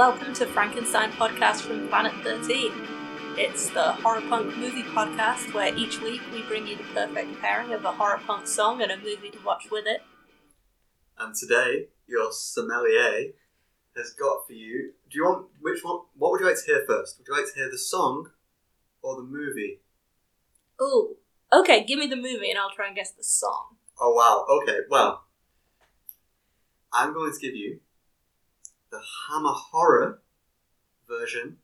welcome to Frankenstein podcast from Planet 13. It's the horror punk movie podcast where each week we bring you the perfect pairing of a horror punk song and a movie to watch with it. And today, your sommelier has got for you. Do you want which one? What would you like to hear first? Would you like to hear the song or the movie? Oh, okay, give me the movie and I'll try and guess the song. Oh wow. Okay. Well, I'm going to give you the Hammer horror version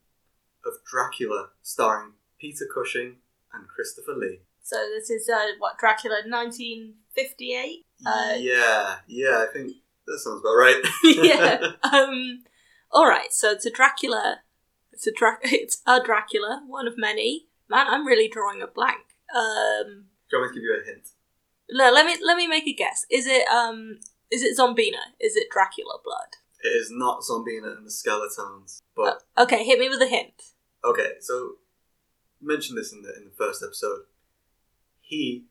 of Dracula, starring Peter Cushing and Christopher Lee. So this is uh, what Dracula 1958. Uh, yeah. Yeah. I think that sounds about right. yeah. Um. All right. So it's a Dracula. It's a Dra- It's a Dracula, one of many. Man, I'm really drawing a blank. Um. Do you want me to give you a hint? No, let me let me make a guess. Is it um? Is it Zombina? Is it Dracula blood? It is not Zombina and the Skeletons, but uh, Okay, hit me with a hint. Okay, so mentioned this in the in the first episode. He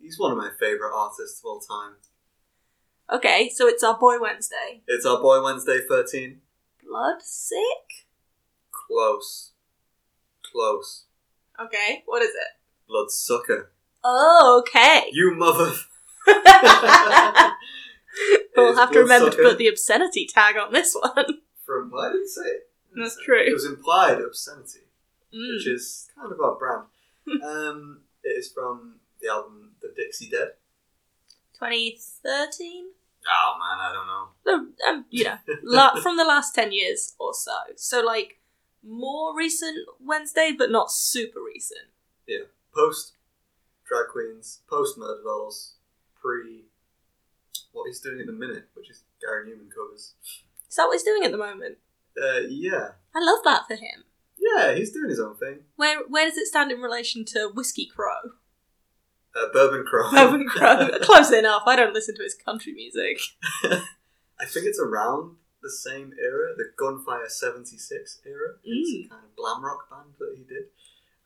he's one of my favorite artists of all time. Okay, so it's our boy Wednesday. It's our boy Wednesday thirteen. Blood sick. Close, close. Okay, what is it? Bloodsucker. Oh, okay. You mother. we'll have to remember to put the obscenity tag on this one. From why did it say it? That's true. It was implied obscenity, Mm. which is kind of our brand. um, it is from the album The Dixie Dead. 2013. Oh man, I don't know. The, um, you know, la- from the last 10 years or so. So, like, more recent Wednesday, but not super recent. Yeah. Post drag queens, post Murderdolls, pre what he's doing at the minute, which is Gary Numan covers. Is that what he's doing at the moment? Uh, yeah, I love that for him. yeah, he's doing his own thing. Where where does it stand in relation to Whiskey Crow? Uh, Bourbon Crow. Melvin Crow. Close enough. I don't listen to his country music. I think it's around the same era, the Gunfire '76 era. It's Mm. a kind of glam rock band that he did.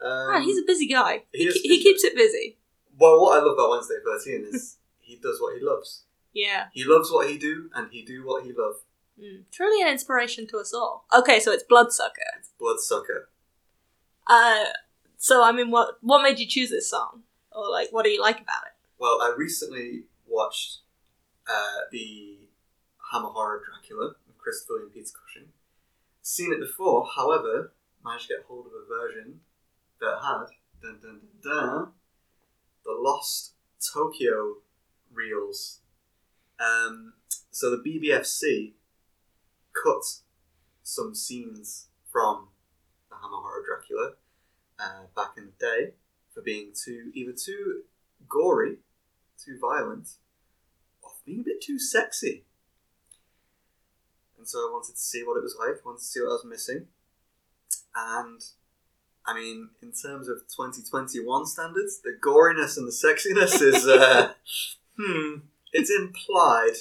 Um, Man, he's a busy guy. he He, he keeps it busy. well, what I love about Wednesday 13 is he does what he loves. Yeah. He loves what he do, and he do what he love. Mm. Truly an inspiration to us all. Okay, so it's Bloodsucker. Bloodsucker. Uh, so I mean, what what made you choose this song, or like, what do you like about it? Well, I recently watched uh, the Hammer Horror Dracula with Christopher and Peter Cushing. Seen it before, however, managed to get hold of a version that had dun, dun, dun, dun, the Lost Tokyo reels. Um, so the BBFC cut some scenes from the Hammer Horror Dracula uh, back in the day for being too either too gory, too violent, or being a bit too sexy. And so I wanted to see what it was like. Wanted to see what I was missing. And I mean, in terms of 2021 standards, the goriness and the sexiness is, uh, hmm, it's implied,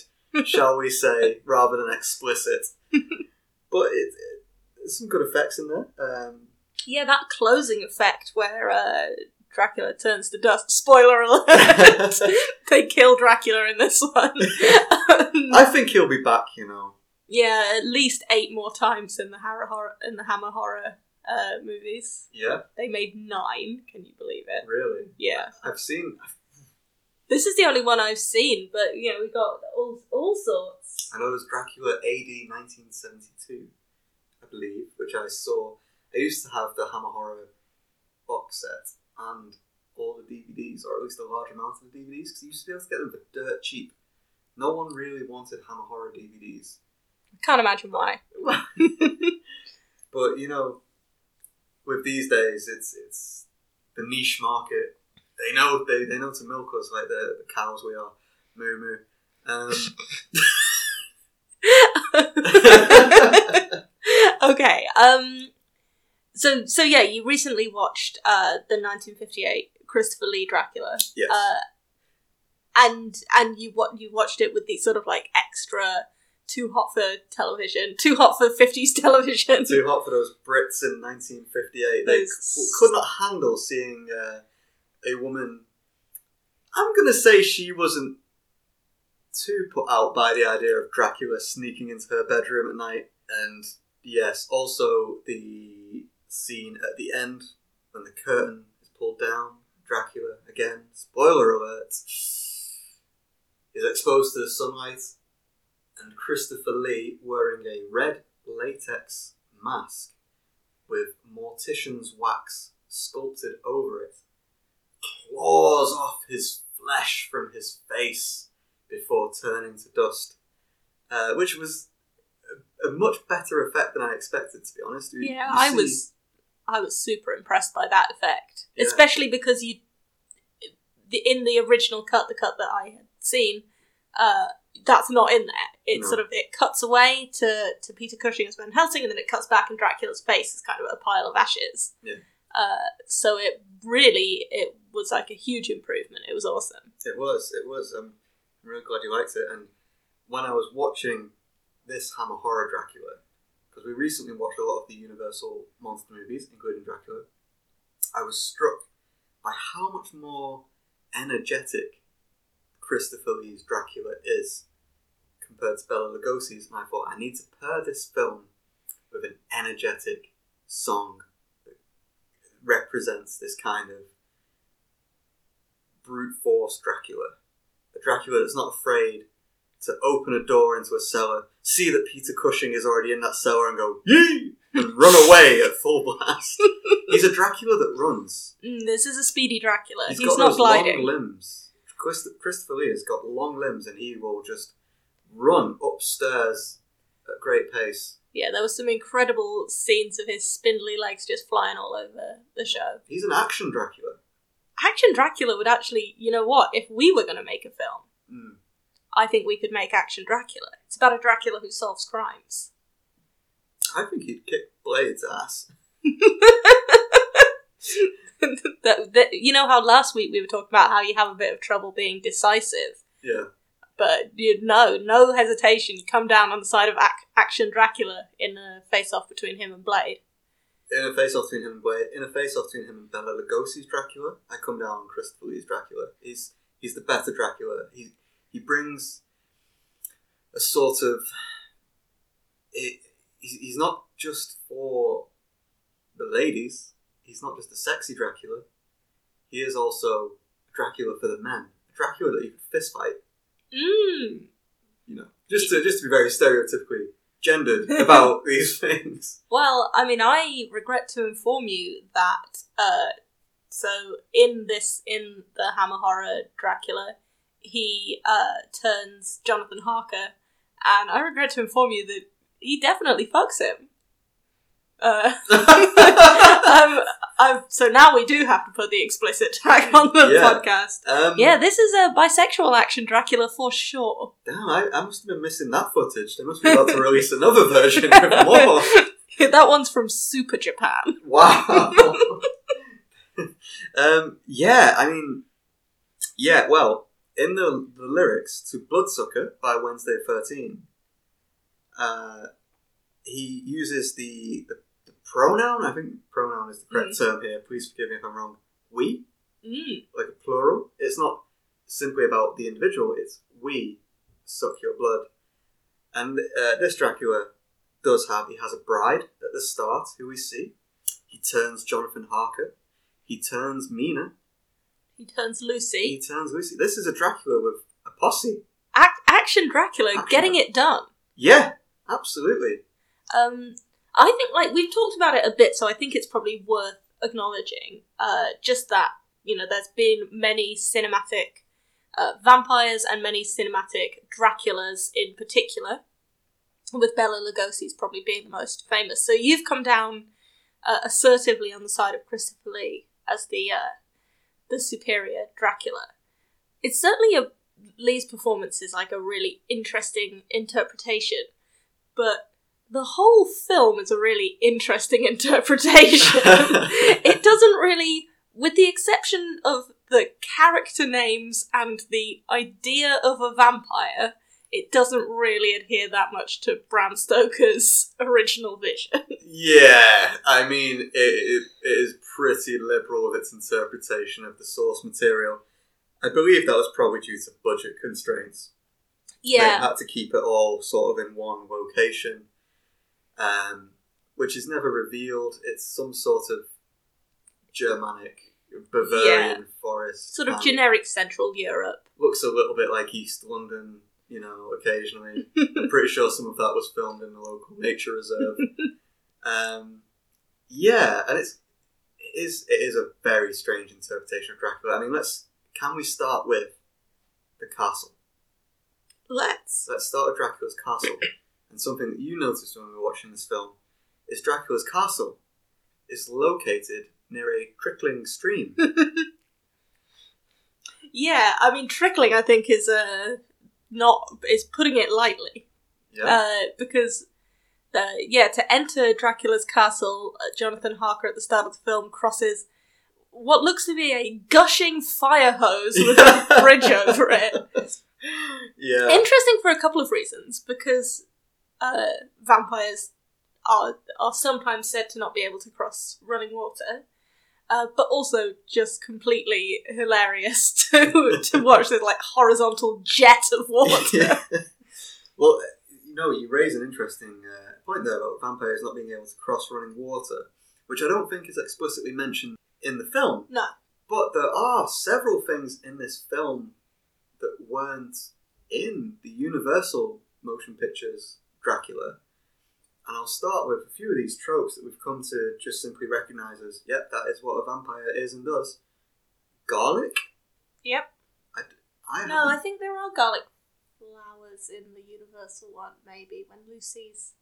shall we say, rather than explicit. But it, it, some good effects in there. Um, Yeah, that closing effect where uh, Dracula turns to dust. Spoiler alert! they kill Dracula in this one. Um, I think he'll be back, you know. yeah, at least eight more times in the Hammer horror in the Hammer horror uh, movies. Yeah, They made nine. Can you believe it? really. Yeah. I've seen. This is the only one I've seen, but you know we got all all sorts. I know there's Dracula AD 1972, I believe, which I saw. I used to have the Hammer Horror box set and all the DVDs, or at least a large amount of the DVDs, because you used to be able to get them for dirt cheap. No one really wanted Hammer Horror DVDs. I can't imagine why. But you know, with these days, it's it's the niche market. They know they, they know to milk us like the, the cows we are. Moo moo. Um, okay. Um. So so yeah, you recently watched uh the 1958 Christopher Lee Dracula. yes. Uh, and and you what you watched it with the sort of like extra too hot for television, too hot for 50s television. Too hot for those Brits in 1958. They Those- c- could not handle seeing uh, a woman. I'm going to say she wasn't too put out by the idea of Dracula sneaking into her bedroom at night and, Yes. Also, the scene at the end when the curtain is pulled down, Dracula again. Spoiler alert. Is exposed to the sunlight, and Christopher Lee wearing a red latex mask with mortician's wax sculpted over it, claws off his flesh from his face before turning to dust, uh, which was a, a much better effect than I expected. To be honest, You- Yeah, you I see- was I was super impressed by that effect, Yeah. especially because you the in the original cut, the cut that I had seen, uh, that's not in there. It No. sort of it cuts away to to Peter Cushing as Van Helsing, and then it cuts back, and Dracula's face is kind of a pile of ashes. Yeah. Uh, so it really it was like a huge improvement. It was awesome. It was. It was. Um, I'm really glad you liked it. And when I was watching this Hammer Horror Dracula, because we recently watched a lot of the Universal monster movies, including Dracula, I was struck by how much more energetic Christopher Lee's Dracula is compared to Bela Lugosi's. And I thought, I need to pair this film with an energetic song represents this kind of brute force Dracula. A Dracula that's not afraid to open a door into a cellar, see that Peter Cushing is already in that cellar, and go yee and run away at full blast. He's a Dracula that runs. Mm, this is a speedy Dracula. He's He's, got not those gliding. long limbs. Christ- Christopher Lee has got long limbs, and he will just run upstairs at great pace. Yeah, there was some incredible scenes of his spindly legs just flying all over the show. He's an action Dracula. Action Dracula would actually, you know what? If we were going to make a film, Mm. I think we could make Action Dracula. It's about a Dracula who solves crimes. I think he'd kick Blade's ass. that, that, you know how last week we were talking about how you have a bit of trouble being decisive, Yeah. But you no, no hesitation. Come down on the side of ac- Action Dracula in a face-off between him and Blade. In a face off between him and Blade, in a face off between him and Bela Lugosi's Dracula, I come down on Christopher Lee's Dracula. He's he's the better Dracula. He he brings a sort of it, he's, not just for the ladies. He's not just a sexy Dracula. He is also Dracula for the men. A Dracula that you could fist fight. Mm. You know, just to just to be very stereotypically gendered about these things. Well, I mean, I regret to inform you that uh, so in this in the Hammer horror Dracula, he uh, turns Jonathan Harker, and I regret to inform you that he definitely fucks him. Uh, um, i so now we do have to put the explicit tag on the Yeah. podcast. Um, Yeah, this is a bisexual action Dracula for sure. Damn, I, I must have been missing that footage. They must be about to release another version with more. that one's from Super Japan. Wow. um, yeah, I mean, yeah, well, in the, the lyrics to Bloodsucker by Wednesday 13, uh, he uses the, the pronoun, I think pronoun is the correct term here, please forgive me if I'm wrong, we, Mm. like a plural. It's not simply about the individual, it's we suck your blood. And uh, this Dracula does have, he has a bride at the start who we see. He turns Jonathan Harker. He turns Mina. He turns Lucy. He turns Lucy. This is a Dracula with a posse. Ac- action Dracula, Action getting it done. Yeah, absolutely. Um, I think like we've talked about it a bit, so I think it's probably worth acknowledging. Uh, just that you know, there's been many cinematic uh, vampires and many cinematic Draculas in particular, with Bela Lugosi's probably being the most famous. So you've come down uh, assertively on the side of Christopher Lee as the uh, the superior Dracula. It's certainly a Lee's performance is like a really interesting interpretation, but the whole film is a really interesting interpretation. it doesn't really, with the exception of the character names and the idea of a vampire, it doesn't really adhere that much to Bram Stoker's original vision. Yeah, I mean, it, it, it is pretty liberal with its interpretation of the source material. I believe that was probably due to budget constraints. Yeah. They had to keep it all sort of in one location. Um, which is never revealed. It's some sort of Germanic Bavarian forest. Sort of generic Central Europe. Looks a little bit like East London, you know, occasionally. I'm pretty sure some of that was filmed in the local nature reserve. um, yeah, and it's it is it is a very strange interpretation of Dracula. I mean, let's can we start with the castle? Let's. Let's start with Dracula's castle. And something that you noticed when we were watching this film is Dracula's castle is located near a trickling stream. Yeah, I mean, trickling, I think, is uh, not is putting it lightly. Yeah. Uh, because, uh, yeah, to enter Dracula's castle, uh, Jonathan Harker at the start of the film crosses what looks to be a gushing fire hose with a bridge over it. yeah. Interesting for a couple of reasons, because uh, vampires are are sometimes said to not be able to cross running water, uh, but also just completely hilarious to to watch this like horizontal jet of water. Yeah. well, you know, you raise an interesting uh, point there about vampires not being able to cross running water, which I don't think is explicitly mentioned in the film. No. But there are several things in this film that weren't in the Universal motion pictures Dracula. And I'll start with a few of these tropes that we've come to just simply recognise as, yep, that is what a vampire is and does. Garlic? Yep. I, I No, I think there are garlic flowers in the Universal one. Maybe when Lucy's.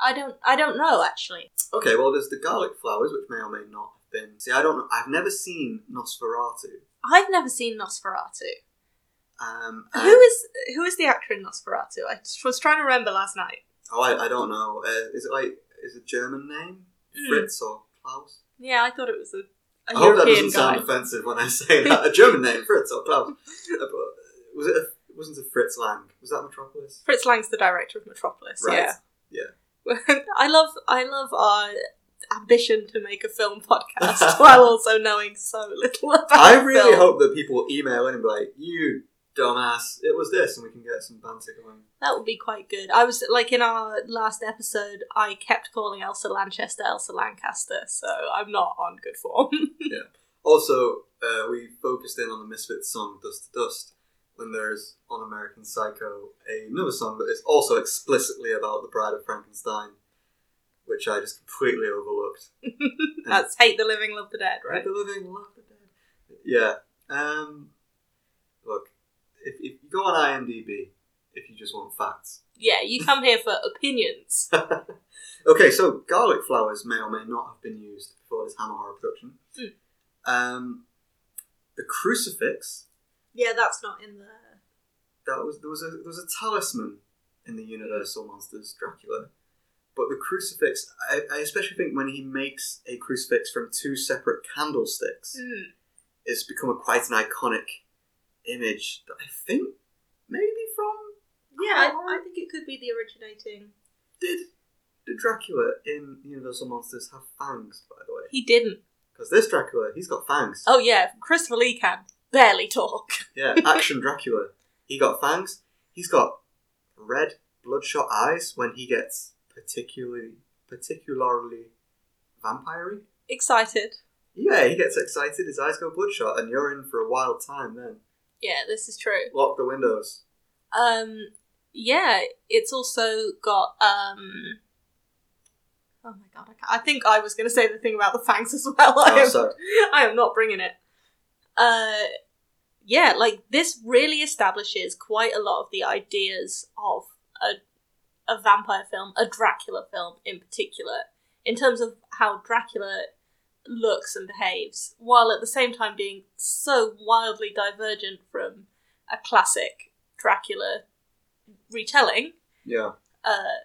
I don't. I don't know actually. Okay, well, there's the garlic flowers, which may or may not have been. See, I don't know. I've never seen Nosferatu. I've never seen Nosferatu. Um, Who is who is the actor in Nosferatu? I was trying to remember last night. Oh, I, I don't know. Uh, is it like is it German name Hmm. Fritz or Klaus? Yeah, I thought it was a, a I hope that doesn't guy. sound offensive when I say that. A German name, Fritz or Klaus. Uh, but was it? A, it wasn't a Fritz Lang? Was that Metropolis? Fritz Lang's the director of Metropolis. Right. Yeah. Yeah. I love I love our ambition to make a film podcast while also knowing so little about I really film. hope that people email in and be like, "You dumbass, it was this," and we can get some banter going. that would be quite good. I was like in our last episode, I kept calling Elsa Lanchester Elsa Lancaster, so I'm not on good form. Yeah. Also, uh, we focused in on the Misfits song "Dust to Dust." When there's on American Psycho another song that is also explicitly about the Bride of Frankenstein, which I just completely overlooked. That's hate the living, love the dead, right? Hate The living, love the dead. Yeah. Um, if, if you go on IMDb, if you just want facts. Yeah, you come here for opinions. okay, so garlic flowers may or may not have been used for this Hammer horror production. Um, the crucifix. Yeah, that's not in the. That was there was a there was a talisman in the Universal Monsters Dracula, but the crucifix. I, I especially think when he makes a crucifix from two separate candlesticks. Mm. it's become a quite an iconic image that I think maybe from Yeah, I, I think it could be the originating. did did Dracula in Universal Monsters have fangs by the way He didn't. because this Dracula he's got fangs Oh yeah, Christopher Lee can barely talk. yeah action Dracula he got fangs he's got red bloodshot eyes when he gets particularly particularly vampire Excited. yeah he gets excited his eyes go bloodshot and you're in for a wild time then Yeah, this is true. lock the windows Um, yeah, it's also got um. Oh my god! I, can't- I think I was going to say the thing about the fangs as well. I oh am, sorry I am not bringing it. Uh, yeah, like this really establishes quite a lot of the ideas of a a vampire film, a Dracula film in particular, in terms of how Dracula looks and behaves, while at the same time being so wildly divergent from a classic Dracula retelling. yeah Uh,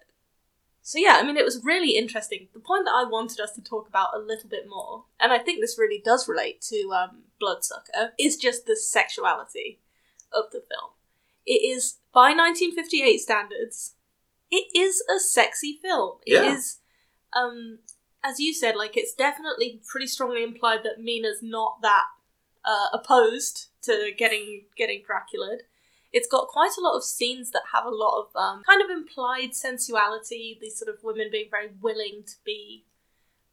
so yeah, I mean, it was really interesting. The point that I wanted us to talk about a little bit more, and I think this really does relate to um, Bloodsucker, is just the sexuality of the film. It is, by 1958 standards, it is a sexy film. It Yeah. is, um, as you said, like it's definitely pretty strongly implied that Mina's not that uh, opposed to getting getting Draculaed it's got quite a lot of scenes that have a lot of um, kind of implied sensuality. These sort of women being very willing to be,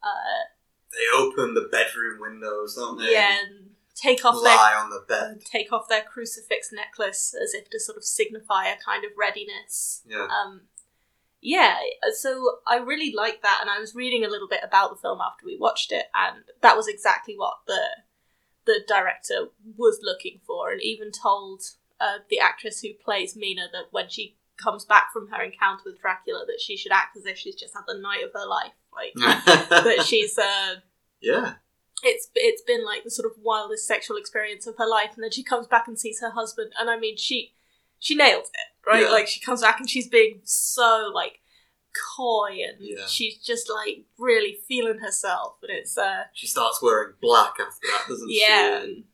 uh, They open the bedroom windows, don't they? yeah, and take off their Lie on the bed. take off their crucifix necklace as if to sort of signify a kind of readiness. Yeah. Um, yeah, so I really liked that, and I was reading a little bit about the film after we watched it, and that was exactly what the the director was looking for, and even told uh, the actress who plays Mina that when she comes back from her encounter with Dracula, that she should act as if she's just had the night of her life, like that she's uh, yeah. it's it's been like the sort of wildest sexual experience of her life, and then she comes back and sees her husband, and I mean she she nails it, right? Yeah. Like she comes back and she's being so like coy, and Yeah. she's just like really feeling herself, and it's uh She starts wearing black after that, doesn't yeah, she?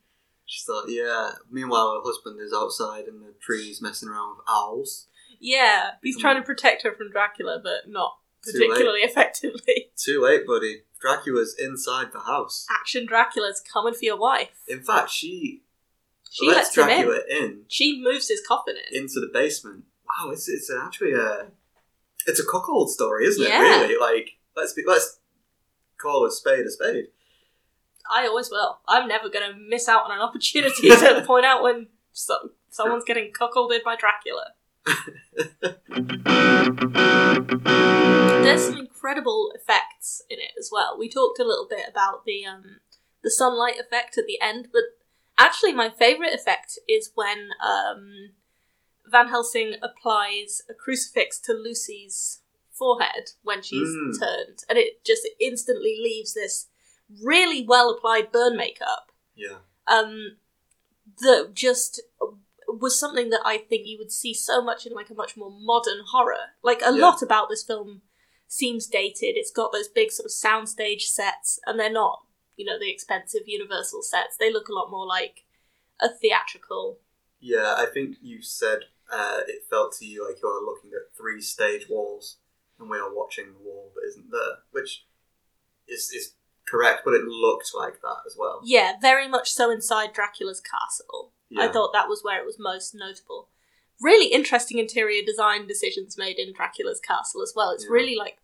She starts, yeah. Meanwhile, her husband is outside in the trees messing around with owls. yeah. He's Mm. trying to protect her from Dracula, but not Too particularly effectively. Too late, buddy. Dracula's inside the house. Action Dracula's coming for your wife. In fact, she, She lets lets him in. In. She moves his coffin in. into the basement. Wow, it's it's actually a it's a cuckold story, isn't Yeah. it? Really, like let's be let's call a spade a spade. I always will. I'm never going to miss out on an opportunity to point out when so, someone's getting cuckolded by Dracula. There's some incredible effects in it as well. We talked a little bit about the um, the sunlight effect at the end, but actually, my favorite effect is when um, Van Helsing applies a crucifix to Lucy's forehead when she's Mm. turned, and it just instantly leaves this really well applied burn makeup Yeah, um, that just was something that I think you would see so much in like a much more modern horror. Like a Yeah. lot about this film seems dated. It's got those big sort of soundstage sets, and they're not, you know, the expensive Universal sets. They look a lot more like a theatrical. yeah. I think you said uh, it felt to you like you are looking at three stage walls, and we are watching the wall that isn't there, which is is correct, but it looked like that as well. Yeah, very much so inside Dracula's castle. I thought that was where it was most notable. Really interesting interior design decisions made in Dracula's castle as well. It's Yeah. really like,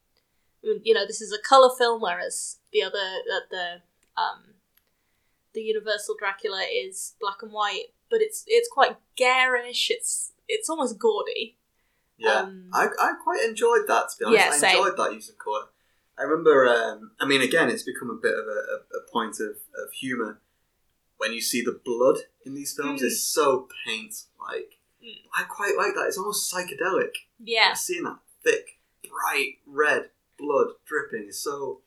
you know, this is a color film, whereas the other the um, the Universal Dracula is black and white, but it's it's quite garish. It's it's almost gaudy. Yeah, Um, I, I quite enjoyed that. To be honest, Yeah, I same. enjoyed that use of colour. I remember. Um, I mean, again, it's become a bit of a, a, point of, of humour when you see the blood in these films. Mm. It's so paint like. Mm. I quite like that. It's almost psychedelic. Yeah, Seeing that thick, bright red blood dripping is so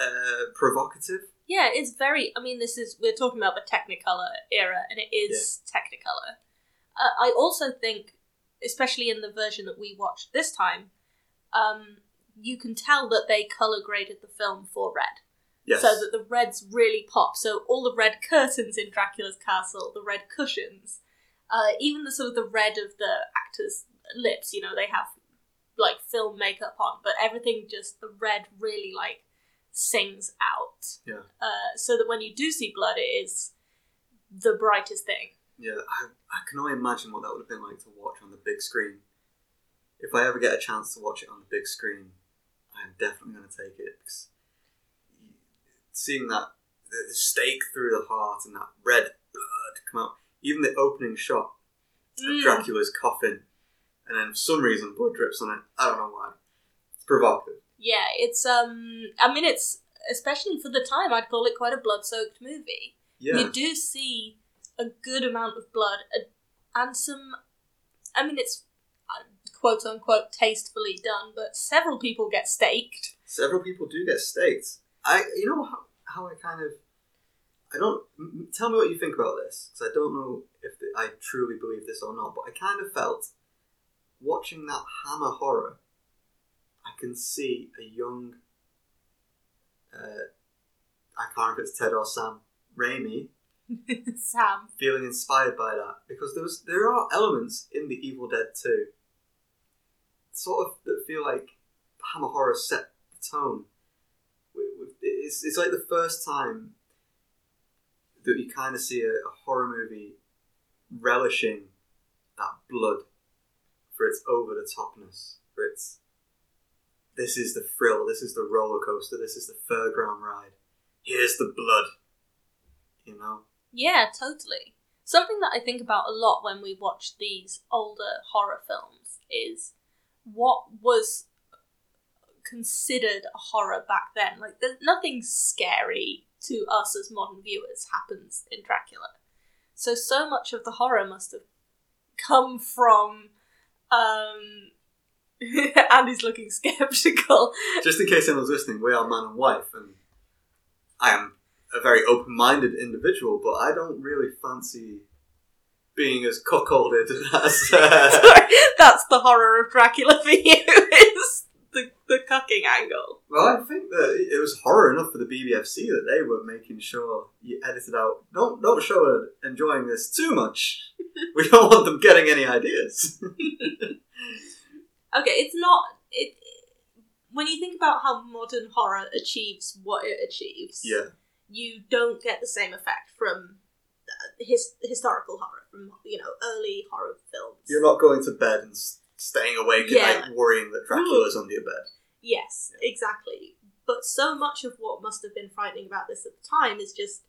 uh, provocative. yeah. It's very. I mean, this is we're talking about the Technicolor era, and it is Technicolor. Uh, I also think, especially in the version that we watched this time, um, you can tell that they color graded the film for red. Yes. so that the reds really pop. So all the red curtains in Dracula's castle, the red cushions, uh, even the sort of the red of the actors' lips. You know, they have like film makeup on, but everything just the red really like sings out. Yeah. Uh, so that when you do see blood, it is the brightest thing. Yeah, I, I can only imagine what that would have been like to watch on the big screen. If I ever get a chance to watch it on the big screen, I'm definitely going to take it. Because seeing that the stake through the heart and that red blood come out, even the opening shot of Mm. Dracula's coffin, and then for some reason blood drips on it. I don't know why. It's provocative. Yeah, it's um. I mean, it's especially for the time. I'd call it quite a blood-soaked movie. Yeah, you do see a good amount of blood and some i mean it's uh, quote unquote tastefully done but several people get staked several people do get staked. I, you know how, how I kind of, I don't. Tell me what you think about this, because I don't know if I truly believe this or not. But I kind of felt watching that Hammer horror. I can see a young. Uh, I can't remember if it's Ted or Sam Raimi sam feeling inspired by that because there was there are elements in the Evil Dead 2 sort of that feel like Hammer horror set the tone. It's, it's like the first time that you kind of see a, a horror movie relishing that blood, for its over the topness, for its this is the thrill, this is the roller coaster, this is the fairground ride. Here's the blood. You know? Yeah, totally. Something that I think about a lot when we watch these older horror films is what was considered a horror back then. Like, there's nothing scary to us as modern viewers happens in Dracula. So, so much of the horror must have come from. Um, Andy's looking skeptical. Just in case anyone's listening, we are man and wife, and I am a very open minded individual, but I don't really fancy being as cuckolded as. Uh, That's the horror of Dracula for you, is the, the cucking angle. well, I think that it was horror enough for the BBFC that they were making sure you edited out. Don't don't show her enjoying this too much. We don't want them getting any ideas. Okay, it's not. It, when you think about how modern horror achieves what it achieves, yeah, you don't get the same effect from uh, his, historical horror, from you know early horror films. you're not going to bed and staying awake Yeah. at night worrying that Dracula's under your bed. Yes, exactly. But so much of what must have been frightening about this at the time is just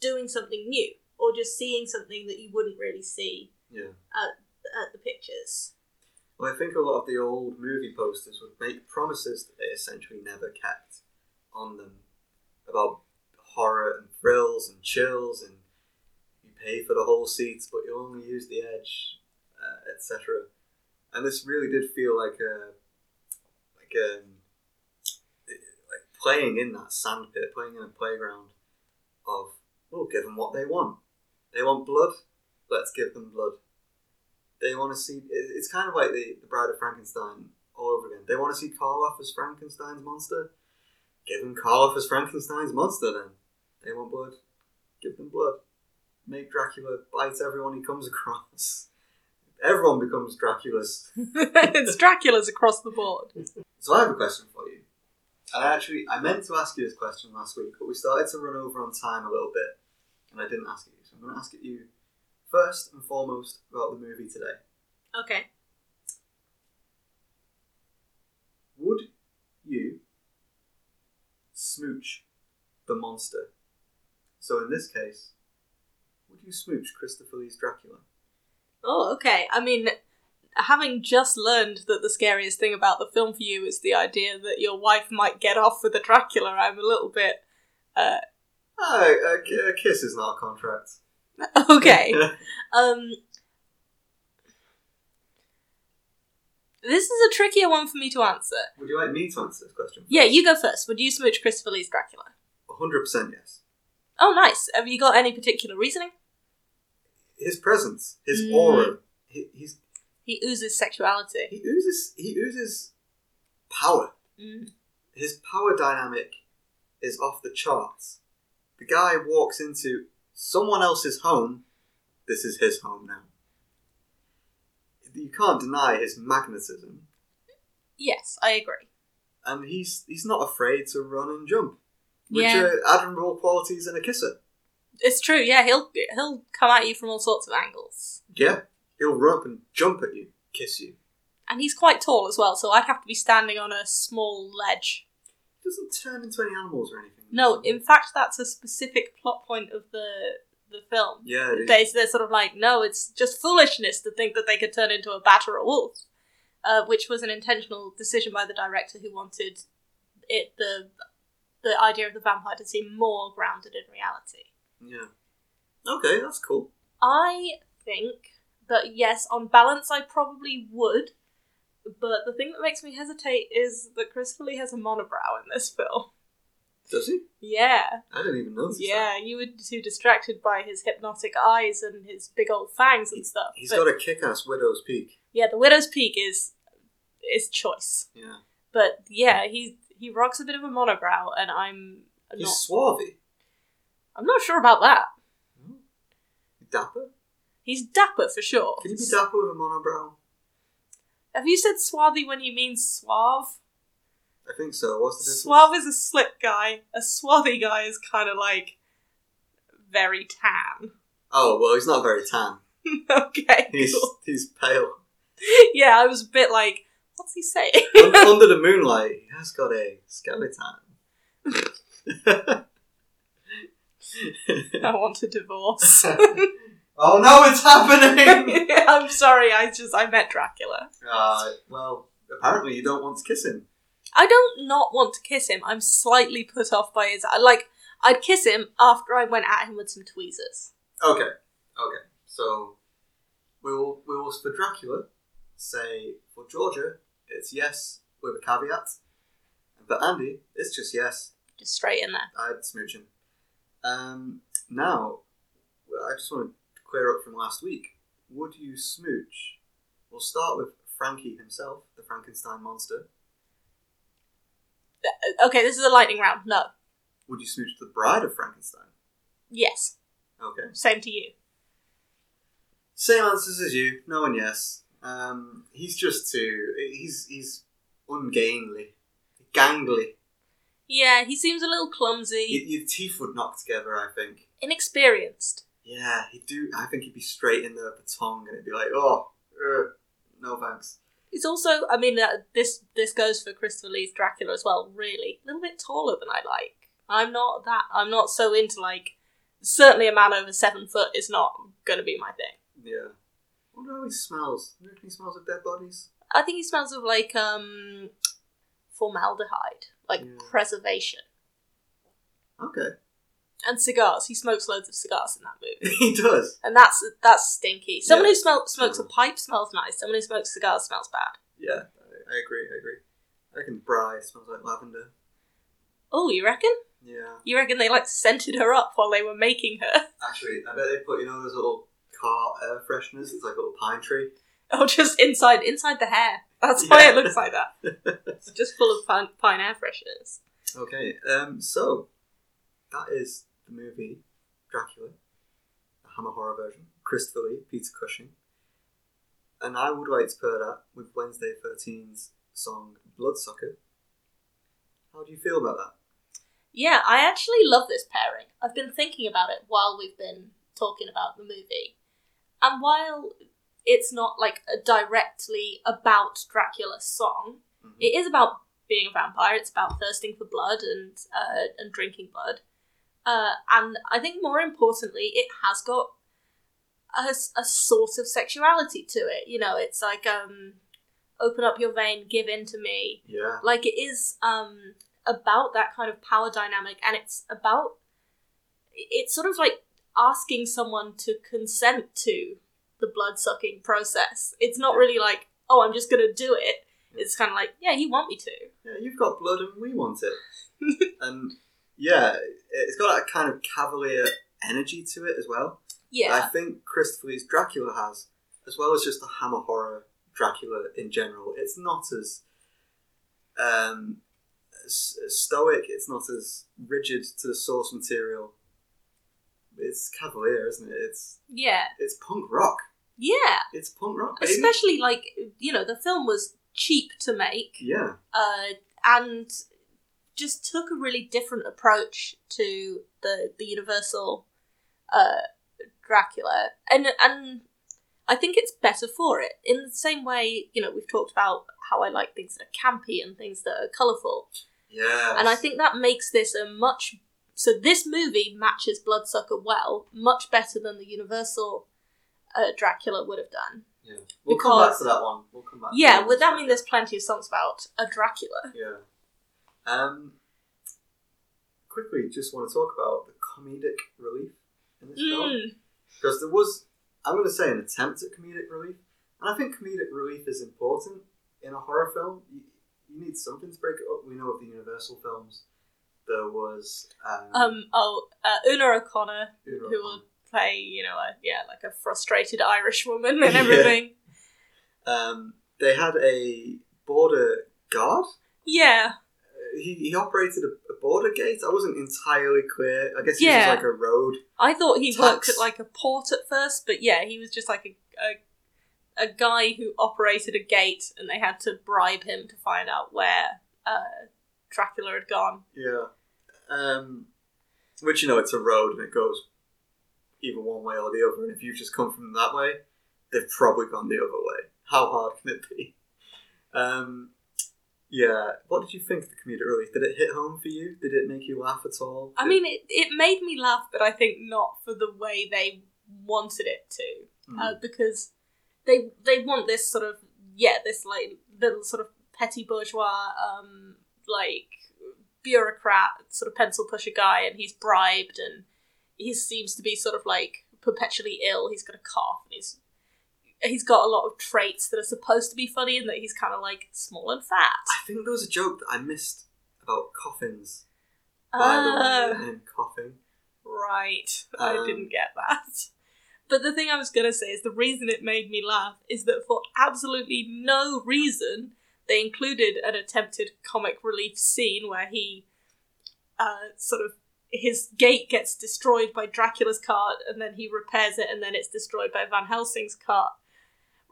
doing something new, or just seeing something that you wouldn't really see Yeah. at, at the pictures. Well, I think a lot of the old movie posters would make promises that they essentially never kept on them about horror and thrills and chills and you pay for the whole seats but you only use the edge, uh, etc. And this really did feel like a like a like playing in that sandpit, playing in a playground of we'll give them what they want. They want blood, let's give them blood they want to see. It's kind of like the, the Bride of Frankenstein all over again. They want to see Karloff as Frankenstein's monster. Give them Karloff as Frankenstein's monster then. They want blood. Give them blood. Make Dracula bite everyone he comes across. Everyone becomes Dracula's. it's Dracula's across the board. So I have a question for you. And I actually, I meant to ask you this question last week, but we started to run over on time a little bit, and I didn't ask it you. So I'm going to ask it you first and foremost about the movie today. Okay. Would you smooch the monster? So in this case, would you smooch Christopher Lee's Dracula? Oh, okay. I mean, having just learned that the scariest thing about the film for you is the idea that your wife might get off with a Dracula, I'm a little bit. Uh, Ah, a, a kiss is not a contract. okay. Um. This is a trickier one for me to answer. Would you like me to answer this question? Yeah, you go first. Would you smooch Christopher Lee's Dracula? 100% yes. Oh, nice. Have you got any particular reasoning? His presence, his Mm. aura, he, he's, He oozes sexuality. he oozes he oozes power. Mm. His power dynamic is off the charts. The guy walks into someone else's home. This is his home now. You can't deny his magnetism, Yes, I agree. and he's he's not afraid to run and jump, which Yeah. are admirable qualities in a kisser. It's true. Yeah, he'll he'll come at you from all sorts of angles, Yeah, he'll run up and jump at you, kiss you. and he's quite tall as well. So I'd have to be standing on a small ledge. Doesn't turn into any animals or anything. No, in fact, that's a specific plot point of the the film. yeah, They they're sort of like, no, it's just foolishness to think that they could turn into a bat or a wolf, uh, which was an intentional decision by the director who wanted it the the idea of the vampire to seem more grounded in reality. yeah. Okay, that's cool. I think that yes, on balance, I probably would. But the thing that makes me hesitate is that Christopher Lee has a monobrow in this film. Does he? Yeah, I didn't even notice. that. yeah. You were too distracted by his hypnotic eyes and his big old fangs and stuff. He's But- got a kick-ass widow's peak. yeah, the Widow's Peak is is choice. Yeah, But yeah, he he rocks a bit of a monobrow, and I'm he's not. swarthy. I'm not sure about that. Hmm. Dapper? He's dapper for sure. Can you be dapper with a monobrow? Have you said swarthy when you mean suave? I think so. What's the difference? Suave is a slick guy. A swarthy guy is kind of like very tan. Oh well, he's not very tan. okay, He's cool. he's pale. Yeah, I was a bit like, what's he saying? Un- Under the moonlight, he has got a skeleton. I want a divorce. Oh no, it's happening! I'm sorry, I just I met Dracula. uh, well, apparently you don't want to kiss him. I don't not want to kiss him. I'm slightly put off by his like. I'd kiss him after I went at him with some tweezers. Okay, okay. So we will we will for Dracula say for Georgia it's yes with a caveat, but Andy it's just yes. Just straight in there. I'd smooch him. Um, now, I just want to clear up from last week. Would you smooch? We'll start with Frankie himself, the Frankenstein monster. Uh, Okay, this is a lightning round. No. Would you smooch the bride of Frankenstein? Yes. Okay. Same to you. Same answers as you. No and yes. Um, he's just too. He's he's ungainly, gangly. Yeah, he seems a little Y- clumsy, your teeth would knock together. I think. inexperienced. Yeah, he'd do. I think he'd be straight in there with the tongue, and it'd be like, oh, ugh, no thanks. He's also, I mean, uh, this this goes for Christopher Lee's Dracula as well. Really, a little bit taller than I like. I'm not that. I'm not so into like. Certainly, a man over seven foot is not going to be my thing. Yeah. I wonder how he smells. Reckon he smells of dead bodies? I think he smells of like um formaldehyde, like Yeah. preservation, Okay. And cigars. He smokes loads of cigars in that movie, he does. and that's that's stinky. Someone who smell, smokes a pipe smells nice. Someone who smokes cigars smells bad. Yeah, I, I agree. I agree. I reckon Bry smells like lavender. Oh, you reckon? Yeah. You reckon they like scented her up while they were making her? Actually, I bet they put you know those little car air fresheners. It's like a little pine tree. Oh, just inside inside the hair. That's why Yeah. it looks like that. It's just full of pine, pine air fresheners. Okay. Um. So that is the movie Dracula, the Hammer horror version. Christopher Lee, Peter Cushing, and I would like to pair that with Wednesday 13's song Bloodsucker. How do you feel about that? Yeah, I actually love this pairing. I've been thinking about it while we've been talking about the movie. And while it's not like a directly about Dracula song, Mhm. it is about being a vampire. It's about thirsting for blood and uh, and drinking blood. Uh, and I think more importantly, it has got a, a sort of sexuality to it. You know, it's like um, open up your vein, give in to me Yeah. like it is um about that kind of power dynamic and it's about it's sort of like asking someone to consent to the blood sucking process it's not really like oh i'm just gonna do it it's kind of like yeah you want me to Yeah, you've got blood and we want it. and yeah, it's got that kind of cavalier energy to it as well. Yeah. I think Christopher Lee's Dracula has, as well as just the Hammer horror Dracula in general. It's not as um, stoic. It's not as rigid to the source material. It's cavalier, isn't it? It's yeah it's punk rock. yeah It's punk rock, baby. especially like you know the film was cheap to make yeah, uh, and just took a really different approach to the the Universal uh, Dracula, and and I think it's better for it. In the same way, you know, we've talked about how I like things that are campy and things that are colourful, yeah. and I think that makes this a much so this movie matches Bloodsucker well, much better than the Universal uh, Dracula would have done. yeah. We'll come back to that one. We'll come back. to Yeah, with that, mean, there's plenty of songs about a Dracula. Yeah. Um. Quickly, just want to talk about the comedic relief in this film Mm. because there was, I'm going to say, an attempt at comedic relief, and I think comedic relief is important in a horror film. You, you need something to break it up. We know of the Universal films. There was um, Um. Oh, uh, Una O'Connor, who will play, you know, a, yeah, like a frustrated Irish woman and Yeah. everything. um, they had a border guard. Yeah. He, he operated a, a border gate. I wasn't entirely clear. I guess he Yeah. was like a road. I thought he Tax. worked at like a port at first, but yeah, he was just like a, a a guy who operated a gate, and they had to bribe him to find out where uh, Dracula had gone. Yeah. Um, which you know, it's a road and it goes either one way or the other. And if you've just come from that way, they've probably gone the other way. How hard can it be? Um, yeah. What did you think of the comedic relief? Did it hit home for you? Did it make you laugh at all? I Did- mean, it, it made me laugh, but I think not for the way they wanted it to, Hmm. uh, because they they want this sort of yeah, this like little sort of petty bourgeois, um, like bureaucrat, sort of pencil pusher guy, and he's bribed, and he seems to be sort of like perpetually ill. He's got a cough, and he's he's got a lot of traits that are supposed to be funny, and that he's kind of like small and fat. I think there was a joke that I missed about coffins. By the way, and coughing. Right. I Um, didn't get that. But the thing I was going to say is the reason it made me laugh is that for absolutely no reason, they included an attempted comic relief scene where he uh, sort of. His gate gets destroyed by Dracula's cart, and then he repairs it, and then it's destroyed by Van Helsing's cart.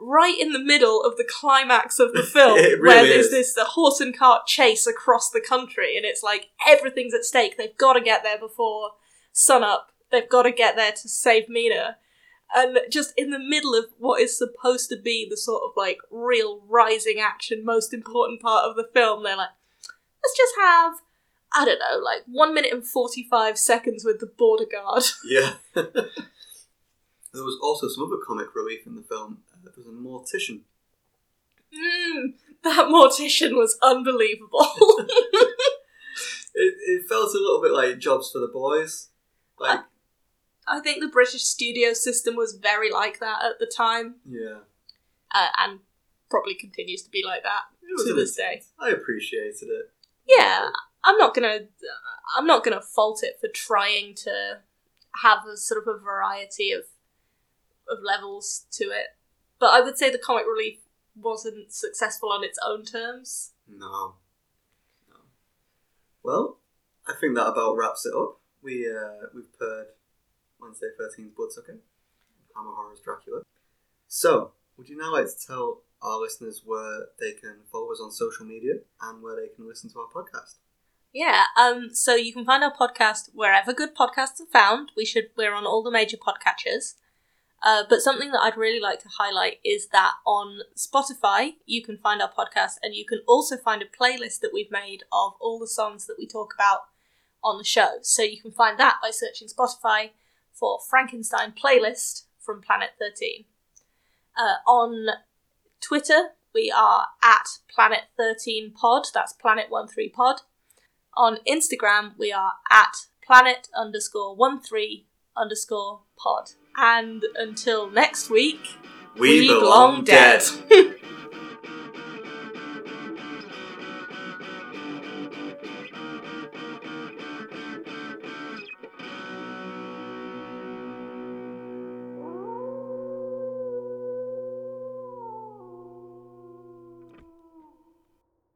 Right in the middle of the climax of the film, It where there's is. this uh, horse and cart chase across the country, and it's like everything's at stake. They've got to get there before sunup. They've got to get there to save Mina. And just in the middle of what is supposed to be the sort of like real rising action, most important part of the film, they're like, let's just have, I don't know, like one minute and 45 seconds with the border guard. Yeah. there was also some other comic relief in the film. There was a mortician. Mm, that mortician was unbelievable. It, it felt a little bit like Jobs for the Boys. Like, I think the British studio system was very like that at the time, yeah. uh, and probably continues to be like that to this day. I appreciated it. Yeah, I'm not gonna, I'm not gonna fault it for trying to have a sort of a variety of of levels to it, but I would say the comic relief wasn't successful on its own terms. No. No. Well, I think that about wraps it up. We uh, we've heard Wednesday 13's Bloodsucker, Hammer Horror's Dracula. So, would you now like to tell our listeners where they can follow us on social media and where they can listen to our podcast? Yeah, um, so you can find our podcast wherever good podcasts are found. We should we're on all the major podcatchers. Uh, but something that I'd really like to highlight is that on Spotify you can find our podcast, and you can also find a playlist that we've made of all the songs that we talk about on the show. So you can find that by searching Spotify for Frankenstein playlist from Planet Thirteen. Uh, on Twitter we are at Planet Thirteen Pod. That's Planet One Three Pod. On Instagram, we are at planet underscore one three underscore pod. And until next week, We belong dead.